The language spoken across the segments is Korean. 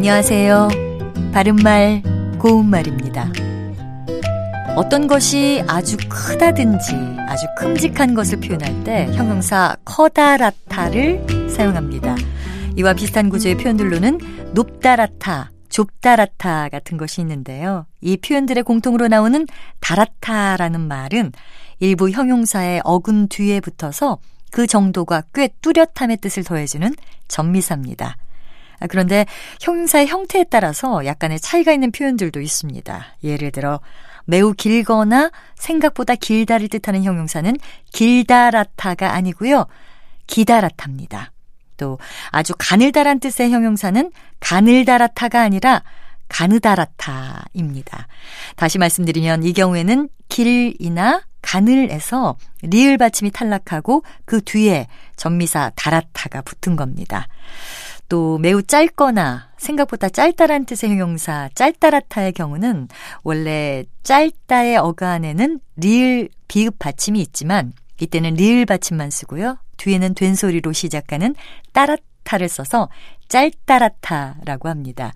안녕하세요. 바른말, 고운말입니다. 어떤 것이 아주 크다든지 아주 큼직한 것을 표현할 때 형용사 커다랗다를 사용합니다. 이와 비슷한 구조의 표현들로는 높다랗다, 좁다랗다 같은 것이 있는데요. 이 표현들의 공통으로 나오는 다랗다라는 말은 일부 형용사의 어근 뒤에 붙어서 그 정도가 꽤 뚜렷함의 뜻을 더해주는 전미사입니다. 아, 그런데 형용사의 형태에 따라서 약간의 차이가 있는 표현들도 있습니다. 예를 들어 매우 길거나 생각보다 길다를 뜻하는 형용사는 길다랗다가 아니고요. 기다랗답니다. 또 아주 가늘다란 뜻의 형용사는 가늘다랗다가 아니라 가느다랗다입니다. 다시 말씀드리면 이 경우에는 길이나 가늘에서 리을 받침이 탈락하고 그 뒤에 전미사 다랗다가 붙은 겁니다. 또 매우 짧거나 생각보다 짧다란 뜻의 형용사 짧다랗다의 경우는 원래 짧다의 어간에는 리을 비읍 받침이 있지만 이때는 리을 받침만 쓰고요. 뒤에는 된소리로 시작하는 따라 타를 써서 짤따라타라고 합니다.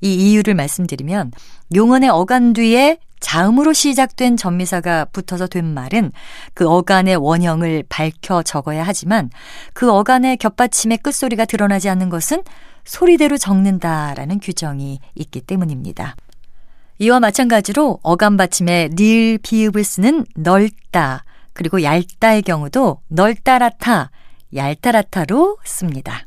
이 이유를 말씀드리면 용언의 어간 뒤에 자음으로 시작된 전미사가 붙어서 된 말은 그 어간의 원형을 밝혀 적어야 하지만 그 어간의 겹받침의 끝소리가 드러나지 않는 것은 소리대로 적는다라는 규정이 있기 때문입니다. 이와 마찬가지로 어간 받침에 릴 비읍을 쓰는 넓다 그리고 얇다의 경우도 넓다라타, 얇다라타로 씁니다.